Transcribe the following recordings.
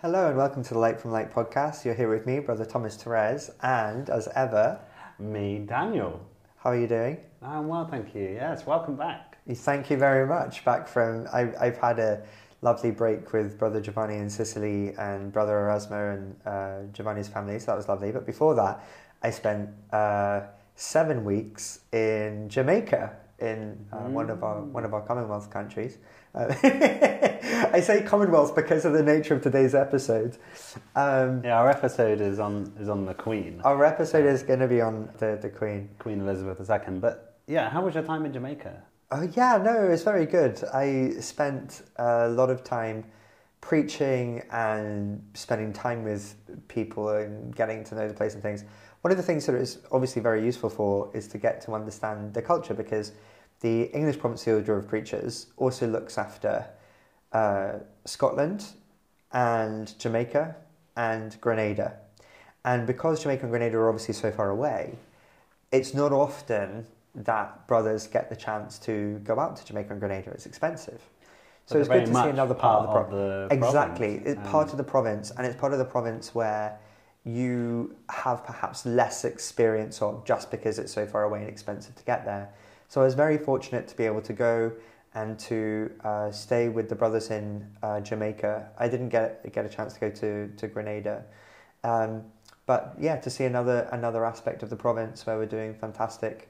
Hello and welcome to the Light from Light podcast. You're here with me, Brother Thomas Therese, and as ever, Me, Daniel. how are you doing? I'm well, thank you. Yes, welcome back. Thank you very much. Back from, I, I've had a lovely break with Brother Giovanni in Sicily and Brother Erasmo and uh, Giovanni's family, so that was lovely. But before that, I spent uh, seven weeks in Jamaica, in uh, one of our one of our Commonwealth countries. Uh, I say Commonwealth because of the nature of today's episode. Um, Yeah, our episode is on is on the Queen, Our episode is going to be on the, the Queen. Queen Elizabeth II. But yeah, how was your time in Jamaica? Oh, yeah, no, it was very good. I spent a lot of time preaching and spending time with people and getting to know the place and things. One of the things that it obviously very useful for is to get to understand the culture because the English Provincial Order of Preachers also looks after uh, Scotland and Jamaica and Grenada. And because Jamaica and Grenada are obviously so far away, it's not often that brothers get the chance to go out to Jamaica and Grenada. It's expensive. So it's good to see another part, of the, part pro- of the Exactly. province, It's part of the province, and it's part of the province where you have perhaps less experience of just because it's so far away and expensive to get there. So I was very fortunate to be able to go and to uh, stay with the brothers in uh, Jamaica. I didn't get get a chance to go to to Grenada, um, but yeah, to see another another aspect of the province where we're doing fantastic,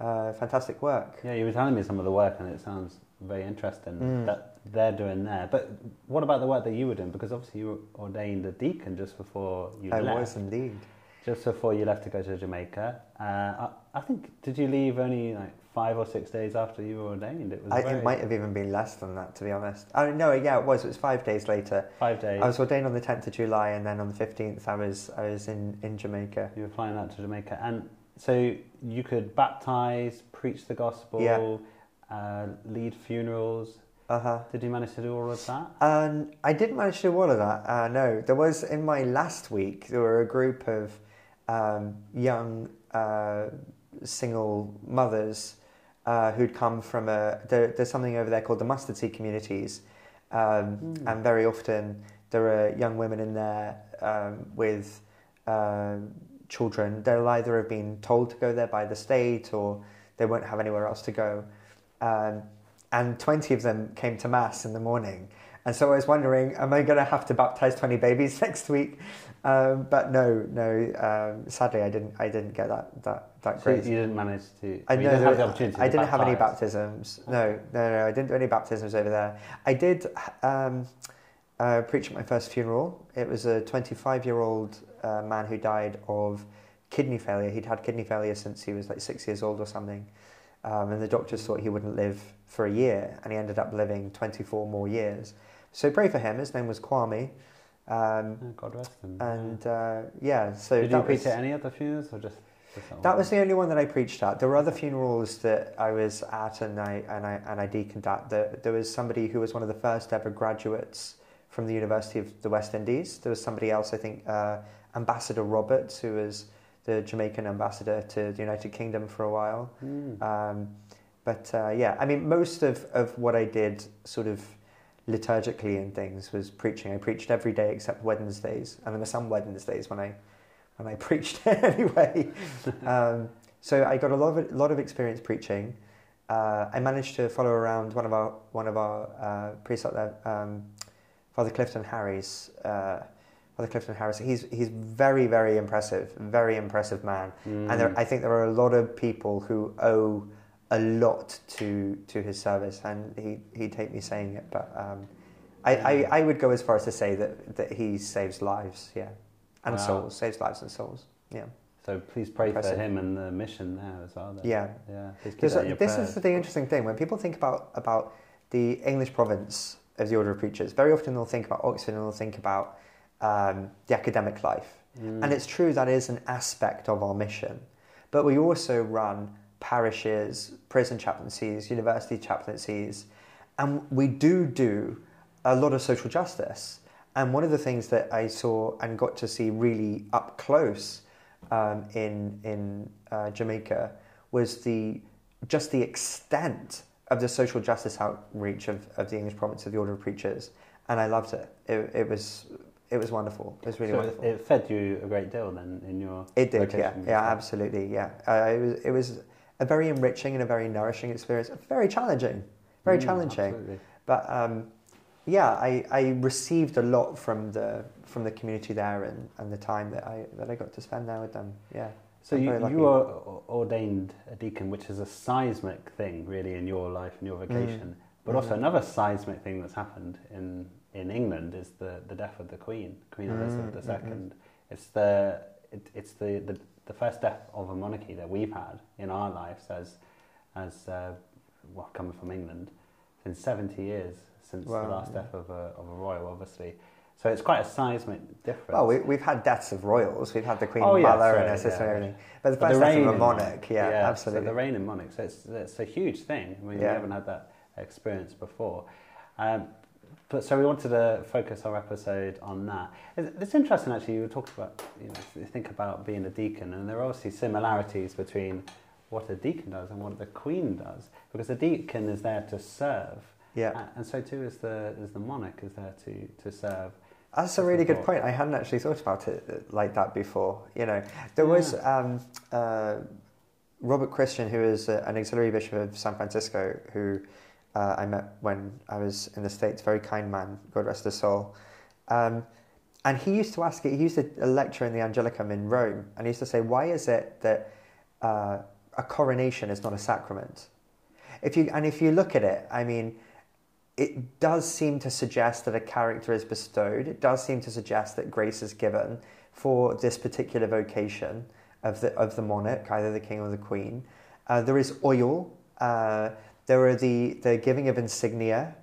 uh, fantastic work. Yeah, you were telling me some of the work, and it sounds very interesting Mm. that they're doing there. But what about the work that you were doing? Because obviously you were ordained a deacon just before you I left. was indeed. Just before you left to go to Jamaica. Uh, I, I think did you leave only like five or six days after you were ordained? It was I, very, it might have even been less than that, to be honest. Oh no, yeah, it was. It was five days later. five days. I was ordained on the tenth of July, and then on the fifteenth, I was I was in in Jamaica. You were flying out to Jamaica, and so you could baptize, preach the gospel, Yeah. uh, lead funerals. Uh huh. Did you manage to do all of that? And I didn't manage to do all of that. Uh, no, there was in my last week. There were a group of um, young uh, single mothers uh, who'd come from a. There, there's something over there called the mustard seed communities, um, and very often there are young women in there um, with uh, children. They'll either have been told to go there by the state or they won't have anywhere else to go. Um, and 20 of them came to mass in the morning. And so I was wondering, am I going to have to baptize 20 babies next week? Um, but no, no. Um, sadly, I didn't. I didn't get that that that So you didn't manage to. I didn't have the opportunity. I didn't have any baptisms. No, no, no. I didn't do any baptisms over there. I did um, uh, preach at my first funeral. It was a 25-year-old uh, man who died of kidney failure. He'd had kidney failure since he was like six years old or something, um, and the doctors thought he wouldn't live for a year, and he ended up living 24 more years. So pray for him. His name was Kwame. Um, Oh, God rest him. and uh, yeah, so Did you preach was, at any other funerals or just? just that was the only one that I preached at. There were other funerals that I was at and I and I and I deaconed at. There, there was somebody who was one of the first ever graduates from the University of the West Indies. There was somebody else, I think, uh, Ambassador Roberts, who was the Jamaican ambassador to the United Kingdom for a while. Mm. Um, but uh, yeah, I mean, most of, of what I did sort of liturgically and things was preaching. I preached every day except Wednesdays, and there were some Wednesdays when I when I preached anyway. um, so I got a lot of lot of experience preaching. Uh, I managed to follow around one of our one of our uh, priests there, um, Father Clifton Harris. Father Clifton Harris. He's he's very very impressive, very impressive man. Mm. And there, I think there are a lot of people who owe a lot to to his service, and he he'd hate me saying it, but um, I, I, I would go as far as to say that, that he saves lives, yeah, and Wow. souls, saves lives and souls, yeah. So please pray Impressive. for him and the mission there as well. Yeah. Yeah. Please keep There's that a- in your this prayers. is the interesting thing when people think about about the English province of the Order of Preachers. Very often they'll think about Oxford and they'll think about um, the academic life, Mm. and it's true that is an aspect of our mission. But we also run parishes, prison chaplaincies, university chaplaincies, and we do do a lot of social justice. And one of the things that I saw and got to see really up close um, in in uh, Jamaica was the just the extent of the social justice outreach of, of the English province of the Order of Preachers, and I loved it. It, it was it was wonderful. It was really so wonderful. it, fed you a great deal then in your. It did, yeah, yeah, absolutely, yeah. Uh, it was it was a very enriching and a very nourishing experience. Very challenging, very Mm, challenging. absolutely. But um, yeah, I, I received a lot from the from the community there and, and the time that I that I got to spend there with them. Yeah. So I'm you, you were ordained a deacon, which is a seismic thing, really, in your life and your vocation. But also Mhm. another seismic thing that's happened in, in England is the, the death of the Queen, Queen Mm, Elizabeth II. mhm. It's the it, it's the, the the first death of a monarchy that we've had in our lives as as uh, well coming from England. It's been seventy years since Wow, the last yeah. death of a of a royal, obviously. So it's quite a seismic difference. Well, we, we've had deaths of royals. We've had the Queen Oh, yeah, Mother and her sister yeah. and everything. But the But first death of a monarch, yeah, So absolutely. the reign in monarch, so it's, it's a huge thing. I mean, we haven't had that experience before. Um, but so we wanted to focus our episode on that. It's, it's interesting actually. You were talking about, you know, think about being a deacon, and there are obviously similarities between what a deacon does and what the queen does, because the deacon is there to serve, yeah. a- and so too is the is the monarch is there to to serve. That's a really good point. I hadn't actually thought about it like that before. You know, there was um, uh, Robert Christian, who is uh, an auxiliary bishop of San Francisco, who uh, I met when I was in the States. Very kind man, God rest his soul. Um, and he used to ask, it, he used a lecture in the Angelicum in Rome, and he used to say, why is it that uh, a coronation is not a sacrament? If you and if you look at it, I mean, it does seem to suggest that a character is bestowed. It does seem to suggest that grace is given for this particular vocation of the of the monarch, either the king or the queen. Uh, there is oil. Uh, there are the the giving of insignia.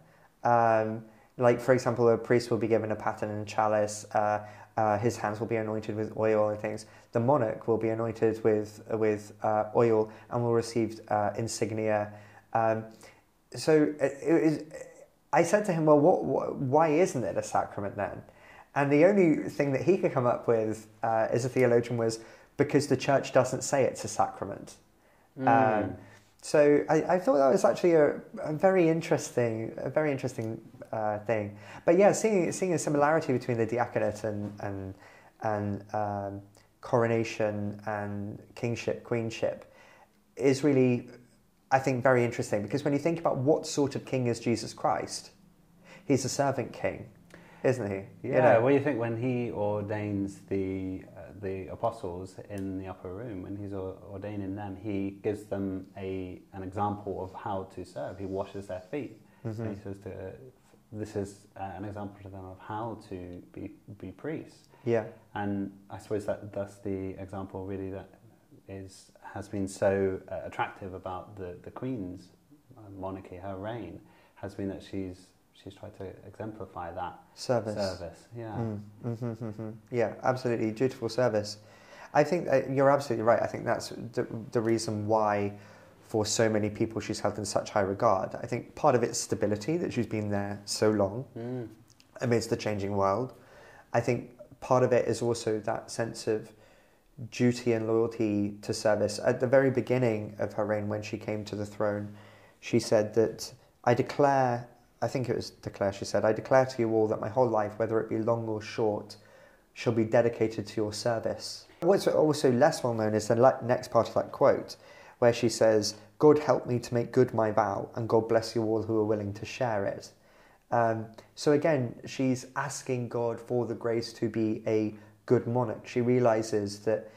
Um, like for example, a priest will be given a paten and chalice. Uh, uh, his hands will be anointed with oil and things. The monarch will be anointed with with uh, oil and will receive uh, insignia. Um, so it, it is, I said to him, "Well, what, what, why isn't it a sacrament then?" And the only thing that he could come up with uh, as a theologian was because the church doesn't say it's a sacrament. Mm. Um, so I, I thought that was actually a, a very interesting, a very interesting uh, thing. But yeah, seeing seeing a similarity between the diaconate and and and um, coronation and kingship, queenship, is really, I think, very interesting because when you think about what sort of king is Jesus Christ, he's a servant king, isn't he? Yeah, You know? what do you think when he ordains the the apostles in the upper room? When he's ordaining them, he gives them a an example of how to serve. He washes their feet. Mhm. And he says to, this is uh, an example to them of how to be be priests. Yeah. And I suppose that that's the example really that is has been so uh, attractive about the the Queen's monarchy, her reign, has been that she's she's tried to exemplify that Service. service. Yeah. Mm, mhm, mhm, mhm. Yeah, absolutely. Dutiful service. I think that you're absolutely right. I think that's the, the reason why, for so many people, she's held in such high regard. I think part of it's stability, that she's been there so long Mm. amidst the changing world. I think part of it is also that sense of duty and loyalty to service. At the very beginning of her reign, when she came to the throne, she said that I declare, I think it was declare, she said, I declare to you all that my whole life, whether it be long or short, shall be dedicated to your service. What's also less well known is the next part of that quote, where she says, God help me to make good my vow, and God bless you all who are willing to share it. Um, so again, she's asking God for the grace to be a good monarch. She realizes that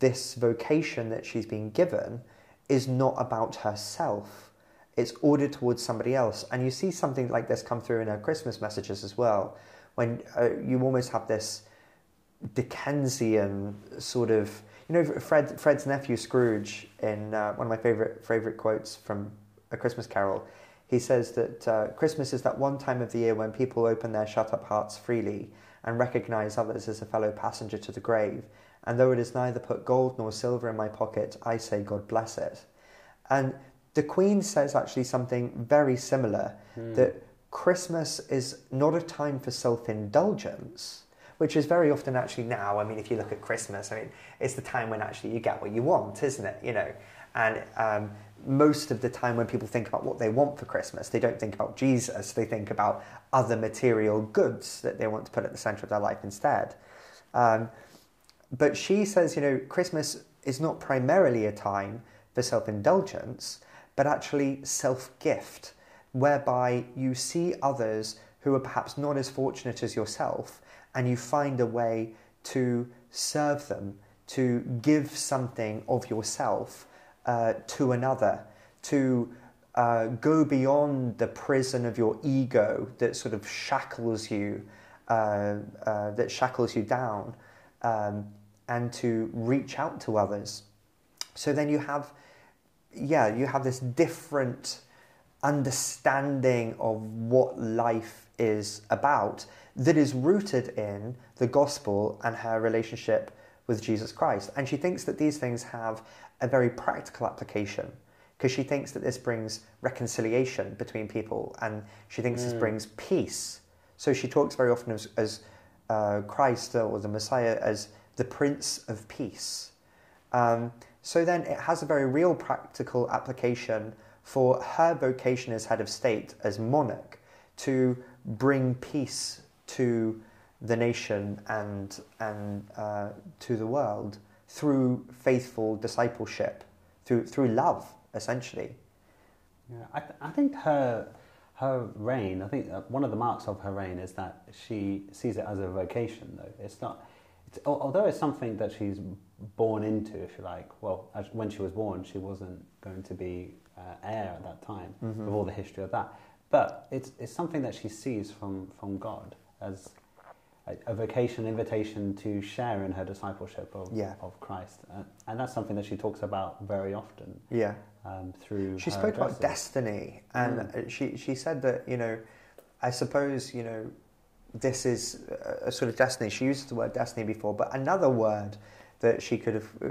this vocation that she's been given is not about herself. It's ordered towards somebody else. And you see something like this come through in our Christmas messages as well, when uh, you almost have this Dickensian sort of, you know, Fred, Fred's nephew Scrooge in uh, one of my favorite favorite quotes from A Christmas Carol. He says that uh, Christmas is that one time of the year when people open their shut up hearts freely and recognize others as a fellow passenger to the grave. And though it is neither put gold nor silver in my pocket, I say God bless it. And the Queen says actually something very similar that Christmas is not a time for self indulgence, which is very often actually now. I mean, if you look at Christmas, I mean, it's the time when actually you get what you want, isn't it? You know, and um, most of the time when people think about what they want for Christmas, they don't think about Jesus. They think about other material goods that they want to put at the center of their life instead. Um, but she says, you know, Christmas is not primarily a time for self indulgence, but actually self gift, whereby you see others who are perhaps not as fortunate as yourself and you find a way to serve them, to give something of yourself uh, to another, to uh, go beyond the prison of your ego that sort of shackles you, uh, uh that shackles you down, um, and to reach out to others. So then you have, yeah, you have this different understanding of what life is about that is rooted in the gospel and her relationship with Jesus Christ. And she thinks that these things have a very practical application because she thinks that this brings reconciliation between people and she thinks mm. this brings peace. So she talks very often as, as uh, Christ or the Messiah as the Prince of Peace. Um, so then it has a very real practical application for her vocation as head of state, as monarch, to bring peace to the nation and, and uh, to the world through faithful discipleship, through, through love, essentially. Yeah, I, th- I think her, her reign, I think uh, one of the marks of her reign is that she sees it as a vocation, though. It's not, although it's something that she's born into, if you like. Well, when she was born, she wasn't going to be uh, heir at that time, mm-hmm. with all the history of that. But it's, it's something that she sees from, from God as a, a vocation, invitation to share in her discipleship of, yeah. of Christ. Uh, and that's something that she talks about very often. Yeah. Um, through she spoke addresses. about destiny, and mm. she she said that you know, I suppose you know, this is a, a sort of destiny. She used the word destiny before, but another word that she could have uh,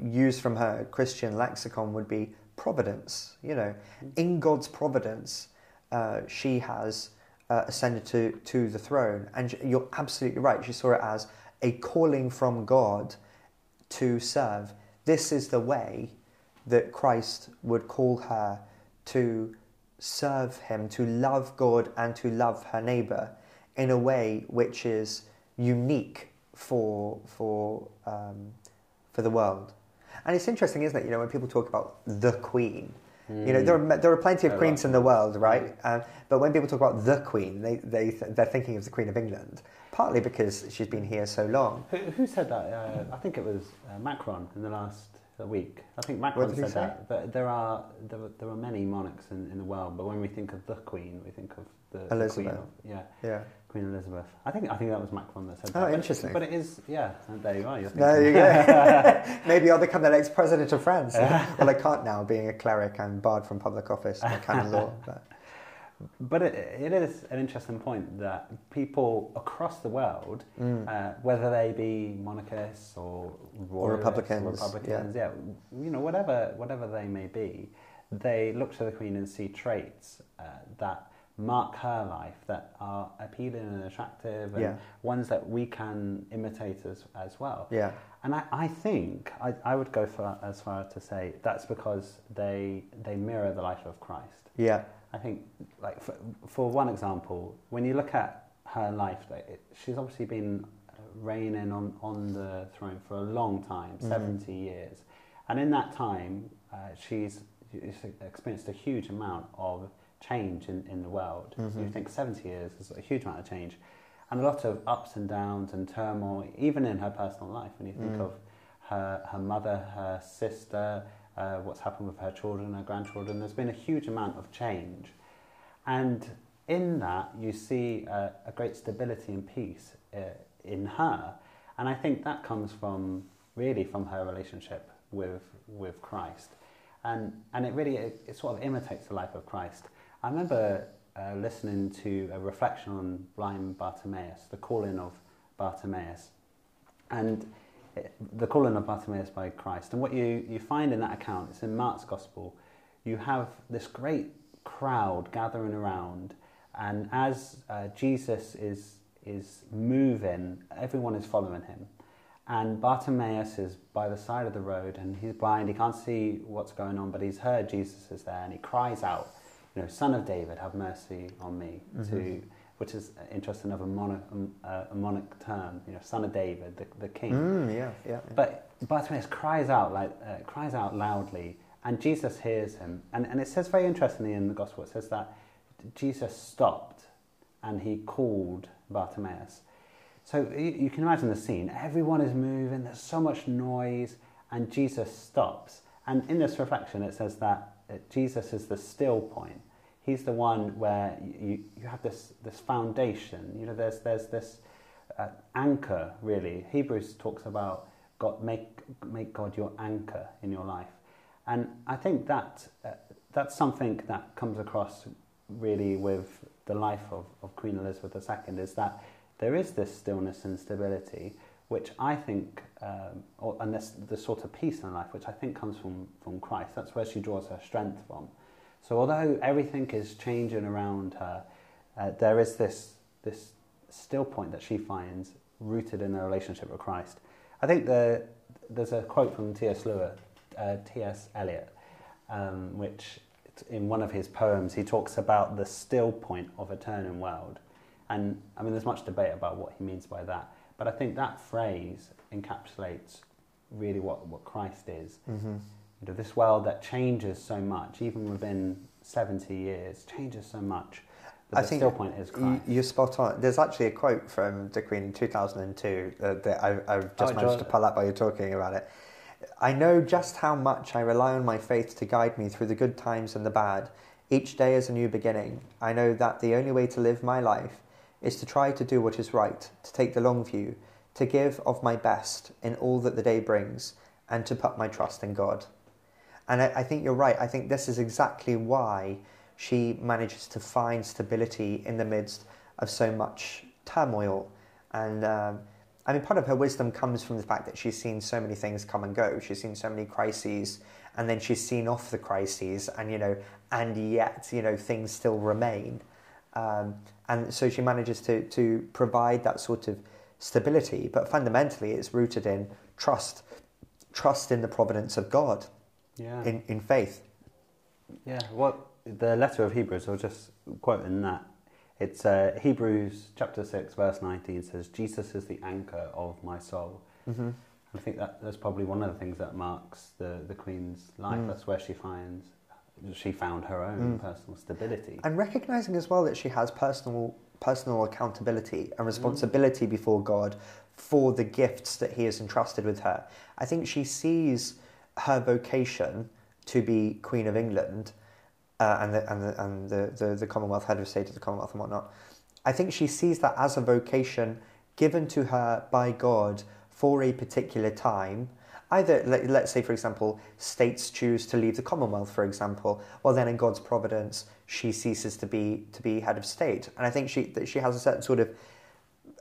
used from her Christian lexicon would be providence. You know, in God's providence, uh, she has uh, ascended to, to the throne. And you're absolutely right. She saw it as a calling from God to serve. This is the way that Christ would call her to serve Him, to love God and to love her neighbour in a way which is unique for, for, um, for the world. And it's interesting, isn't it? You know, when people talk about the Queen, Mm. You know, there are, there are plenty of queens in the world, right? Um, but when people talk about the Queen, they, they, they're thinking of the Queen of England, partly because she's been here so long. Who, who said that? Uh, I think it was uh, Macron in the last week. I think Macron said that. But there are, there, are, there are many monarchs in, in the world, but when we think of the Queen, we think of the, Elizabeth. The Queen of, yeah. Yeah. Queen Elizabeth. I think I think that was Macron that said oh, that. Oh, interesting. But it is, yeah. there you are. You're there you go. Maybe I'll become the next president of France. well, I can't now, being a cleric. I'm barred from public office by canon law. But, but it, it is an interesting point that people across the world, mm. uh, whether they be monarchists or, or Republicans, or Republicans, yeah. yeah, you know, whatever whatever they may be, they look to the Queen and see traits uh, that mark her life that are appealing and attractive and yeah. ones that we can imitate as, as well. Yeah. And I, I think I, I would go for, as far as to say that's because they, they mirror the life of Christ. Yeah. I think, like for, for one example, when you look at her life, it, she's obviously been reigning on, on the throne for a long time, mm-hmm. 70 years. And in that time, uh, she's, she's experienced a huge amount of change in, in the world. Mm-hmm. You think 70 years is a huge amount of change. And a lot of ups and downs and turmoil, even in her personal life. When you think mm. of her, her mother, her sister, uh, what's happened with her children, her grandchildren, there's been a huge amount of change. And in that, you see uh, a great stability and peace uh, in her. And I think that comes from really from her relationship with, with Christ. And, and it really it, it sort of imitates the life of Christ. I remember uh, listening to a reflection on blind Bartimaeus, the calling of Bartimaeus, and it, the calling of Bartimaeus by Christ. And what you, you find in that account, it's in Mark's Gospel, you have this great crowd gathering around, and as uh, Jesus is, is moving, everyone is following him. And Bartimaeus is by the side of the road and he's blind, he can't see what's going on, but he's heard Jesus is there and he cries out, you know, Son of David, have mercy on me. Mm-hmm. To, which is interesting of a monarch, um, uh, a monarch term, you know, Son of David, the, the king. Mm, yeah, yeah. But Bartimaeus cries out like uh, cries out loudly, and Jesus hears him. And, and it says very interestingly in the gospel, it says that Jesus stopped and he called Bartimaeus. So you, you can imagine the scene. Everyone is moving. There's so much noise, and Jesus stops. And in this reflection, it says that Jesus is the still point. He's the one where you, you have this, this foundation. You know, there's, there's this uh, anchor, really. Hebrews talks about God, make, make God your anchor in your life. And I think that uh, that's something that comes across really with the life of, of Queen Elizabeth II is that there is this stillness and stability, which I think, um, or, and this, sort of peace in life, which I think comes from, from Christ. That's where she draws her strength from. So although everything is changing around her, uh, there is this, this still point that she finds rooted in a relationship with Christ. I think the, there's a quote from T.S. Lewis, uh, T.S. Eliot, um, which in one of his poems he talks about the still point of a turning world. And I mean, there's much debate about what he means by that. But I think that phrase encapsulates really what, what Christ is. Mm-hmm. You know, this world that changes so much, even within 70 years, changes so much. But I the think still point is You, Christ. you're spot on. There's actually a quote from the Queen in 2002 uh, that I, I've just Oh, managed to pull up while you're talking about it. I know just how much I rely on my faith to guide me through the good times and the bad. Each day is a new beginning. I know that the only way to live my life is to try to do what is right, to take the long view, to give of my best in all that the day brings, and to put my trust in God. And I, I think you're right. I think this is exactly why she manages to find stability in the midst of so much turmoil. And um, I mean, part of her wisdom comes from the fact that she's seen so many things come and go. She's seen so many crises, and then she's seen off the crises, and you know, and yet you know things still remain. Um, and so she manages to to provide that sort of stability, but fundamentally, it's rooted in trust, trust in the providence of God, yeah. in in faith. Yeah, what the letter of Hebrews, I'll just quote in that. It's uh, Hebrews chapter 6, verse 19 says, Jesus is the anchor of my soul. Mm-hmm. I think that that's probably one of the things that marks the, the Queen's life. Mm. That's where she finds, she found her own Mm. personal stability. And recognizing as well that she has personal personal accountability and responsibility before God for the gifts that He has entrusted with her. I think she sees her vocation to be Queen of England uh, and the and the and the, the, the Commonwealth head of state of the Commonwealth and whatnot. I think she sees that as a vocation given to her by God for a particular time. Either, let, let's say, for example, states choose to leave the Commonwealth, for example. Well, then in God's providence, she ceases to be to be head of state, and I think she that she has a certain sort of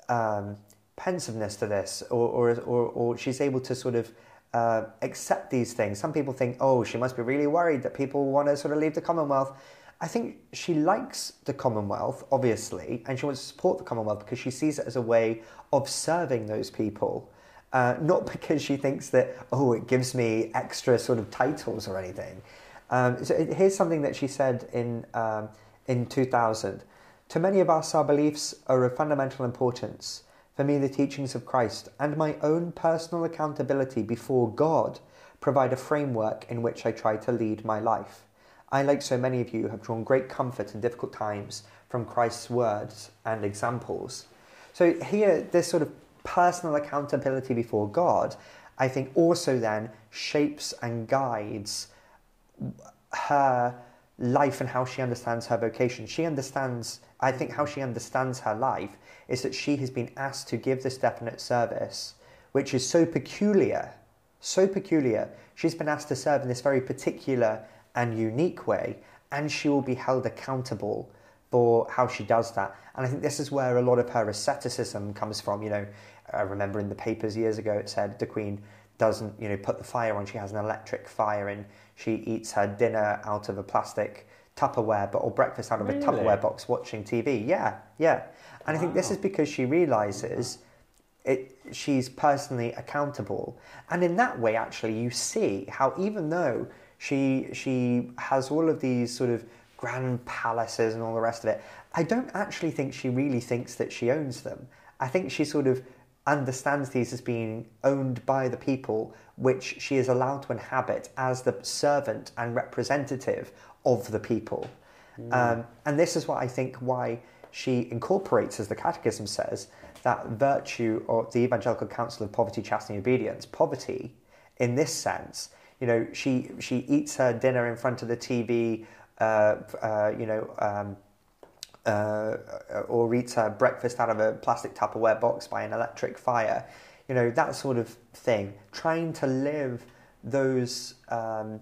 um, pensiveness to this, or, or or or she's able to sort of uh, accept these things. Some people think, oh, she must be really worried that people want to sort of leave the Commonwealth. I think she likes the Commonwealth, obviously, and she wants to support the Commonwealth because she sees it as a way of serving those people. Uh, not because she thinks that, oh, it gives me extra sort of titles or anything. Um, so here's something that she said in, um, in 2000. To many of us, our beliefs are of fundamental importance. For me, the teachings of Christ and my own personal accountability before God provide a framework in which I try to lead my life. I, like so many of you, have drawn great comfort in difficult times from Christ's words and examples. So, here, this sort of personal accountability before God, I think also then shapes and guides her life and how she understands her vocation. She understands, I think, how she understands her life is that she has been asked to give this definite service, which is so peculiar, so peculiar. She's been asked to serve in this very particular and unique way, and she will be held accountable for how she does that. And I think this is where a lot of her asceticism comes from. You know, I remember in the papers years ago it said the Queen doesn't, you know, put the fire on. She has an electric fire, and she eats her dinner out of a plastic Tupperware, but or breakfast out of a Tupperware box, watching TV. Yeah, yeah. And I think this is because she realizes it, she's personally accountable. And in that way, actually, you see how even though she, she has all of these sort of grand palaces and all the rest of it, I don't actually think she really thinks that she owns them. I think she sort of understands these as being owned by the people which she is allowed to inhabit as the servant and representative of the people. Mm. Um, and this is what I think why she incorporates, as the Catechism says, that virtue of the Evangelical Counsel of Poverty, Chastity, and Obedience. Poverty, in this sense, you know, she she eats her dinner in front of the TV, you know, um, uh, or eats her breakfast out of a plastic Tupperware box by an electric fire, you know, that sort of thing. Trying to live those, um,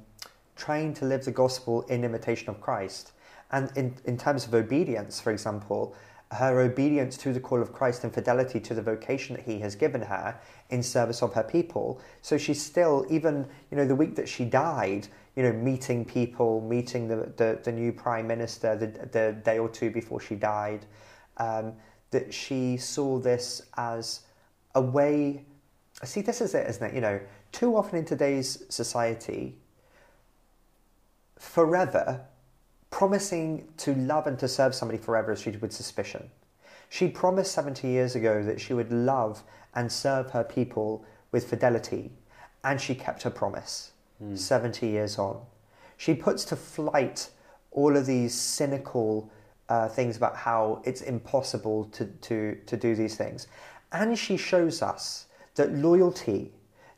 trying to live the gospel in imitation of Christ. And in, in terms of obedience, for example, her obedience to the call of Christ and fidelity to the vocation that he has given her in service of her people. So she's still, even, you know, the week that she died, you know, meeting people, meeting the, the, the new prime minister the, the day or two before she died, um, that she saw this as a way. See, this is it, isn't it? You know, too often in today's society, forever promising to love and to serve somebody forever is treated with suspicion. She promised 70 years ago that she would love and serve her people with fidelity, and she kept her promise mm. 70 years on. She puts to flight all of these cynical uh, things about how it's impossible to, to, to do these things. And she shows us that loyalty,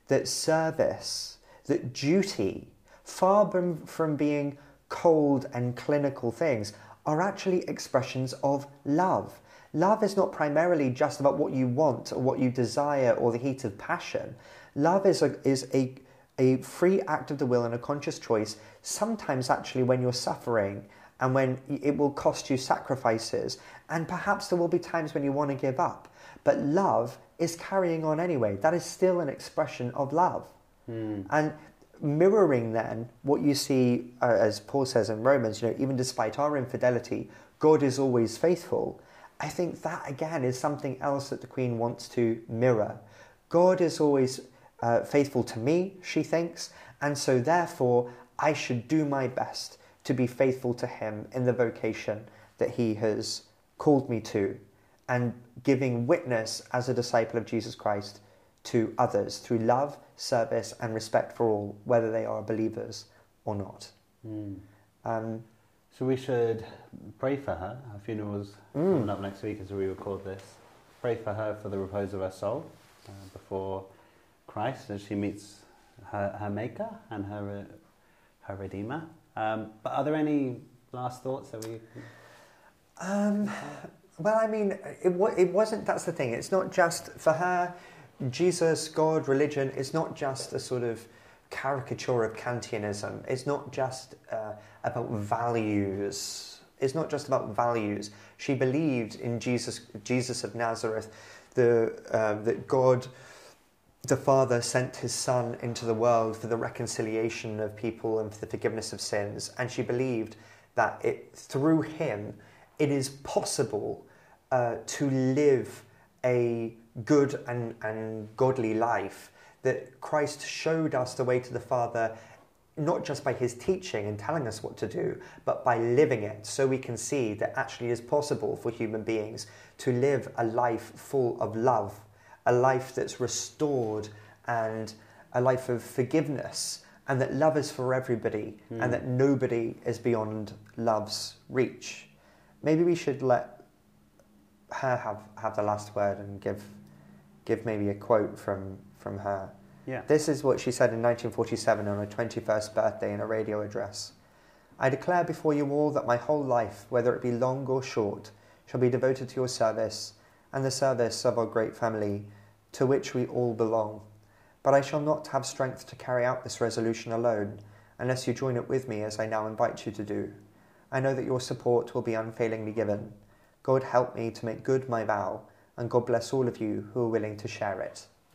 that service, that duty, far from, from being cold and clinical things are actually expressions of love. Love is not primarily just about what you want or what you desire or the heat of passion. Love is a, is a, a free act of the will and a conscious choice, sometimes actually when you're suffering and when it will cost you sacrifices. And perhaps there will be times when you want to give up. But love is carrying on anyway. That is still an expression of love. Mm. And mirroring then what you see, uh, as Paul says in Romans, you know, even despite our infidelity, God is always faithful. I think that again is something else that the Queen wants to mirror. God is always uh, faithful to me, she thinks, and so therefore I should do my best to be faithful to Him in the vocation that He has called me to, and giving witness as a disciple of Jesus Christ to others through love, service, and respect for all, whether they are believers or not. Mm. Um, so we should pray for her. Her funeral's mm. coming up next week as we record this. Pray for her for the repose of her soul uh, before Christ as she meets her, her Maker and her, uh, her Redeemer. Um, but are there any last thoughts that we? Um, well, I mean, it, it wasn't. That's the thing. It's not just for her. Jesus, God, religion is not just a sort of caricature of Kantianism. It's not just uh, about values. It's not just about values. She believed in Jesus, Jesus of Nazareth, the, uh, that God, the Father, sent His Son into the world for the reconciliation of people and for the forgiveness of sins. And she believed that it, through Him, it is possible uh, to live a good and, and godly life, that Christ showed us the way to the Father not just by his teaching and telling us what to do, but by living it, so we can see that actually it is possible for human beings to live a life full of love, a life that's restored and a life of forgiveness, and that love is for everybody, mm. and hmm. that nobody is beyond love's reach. Maybe we should let her have, have the last word and give give maybe a quote from, from her. Yeah. This is what she said in 1947 on her 21st birthday in a radio address. I declare before you all that my whole life, whether it be long or short, shall be devoted to your service and the service of our great family, to which we all belong. But I shall not have strength to carry out this resolution alone, unless you join it with me as I now invite you to do. I know that your support will be unfailingly given. God help me to make good my vow and God bless all of you who are willing to share it.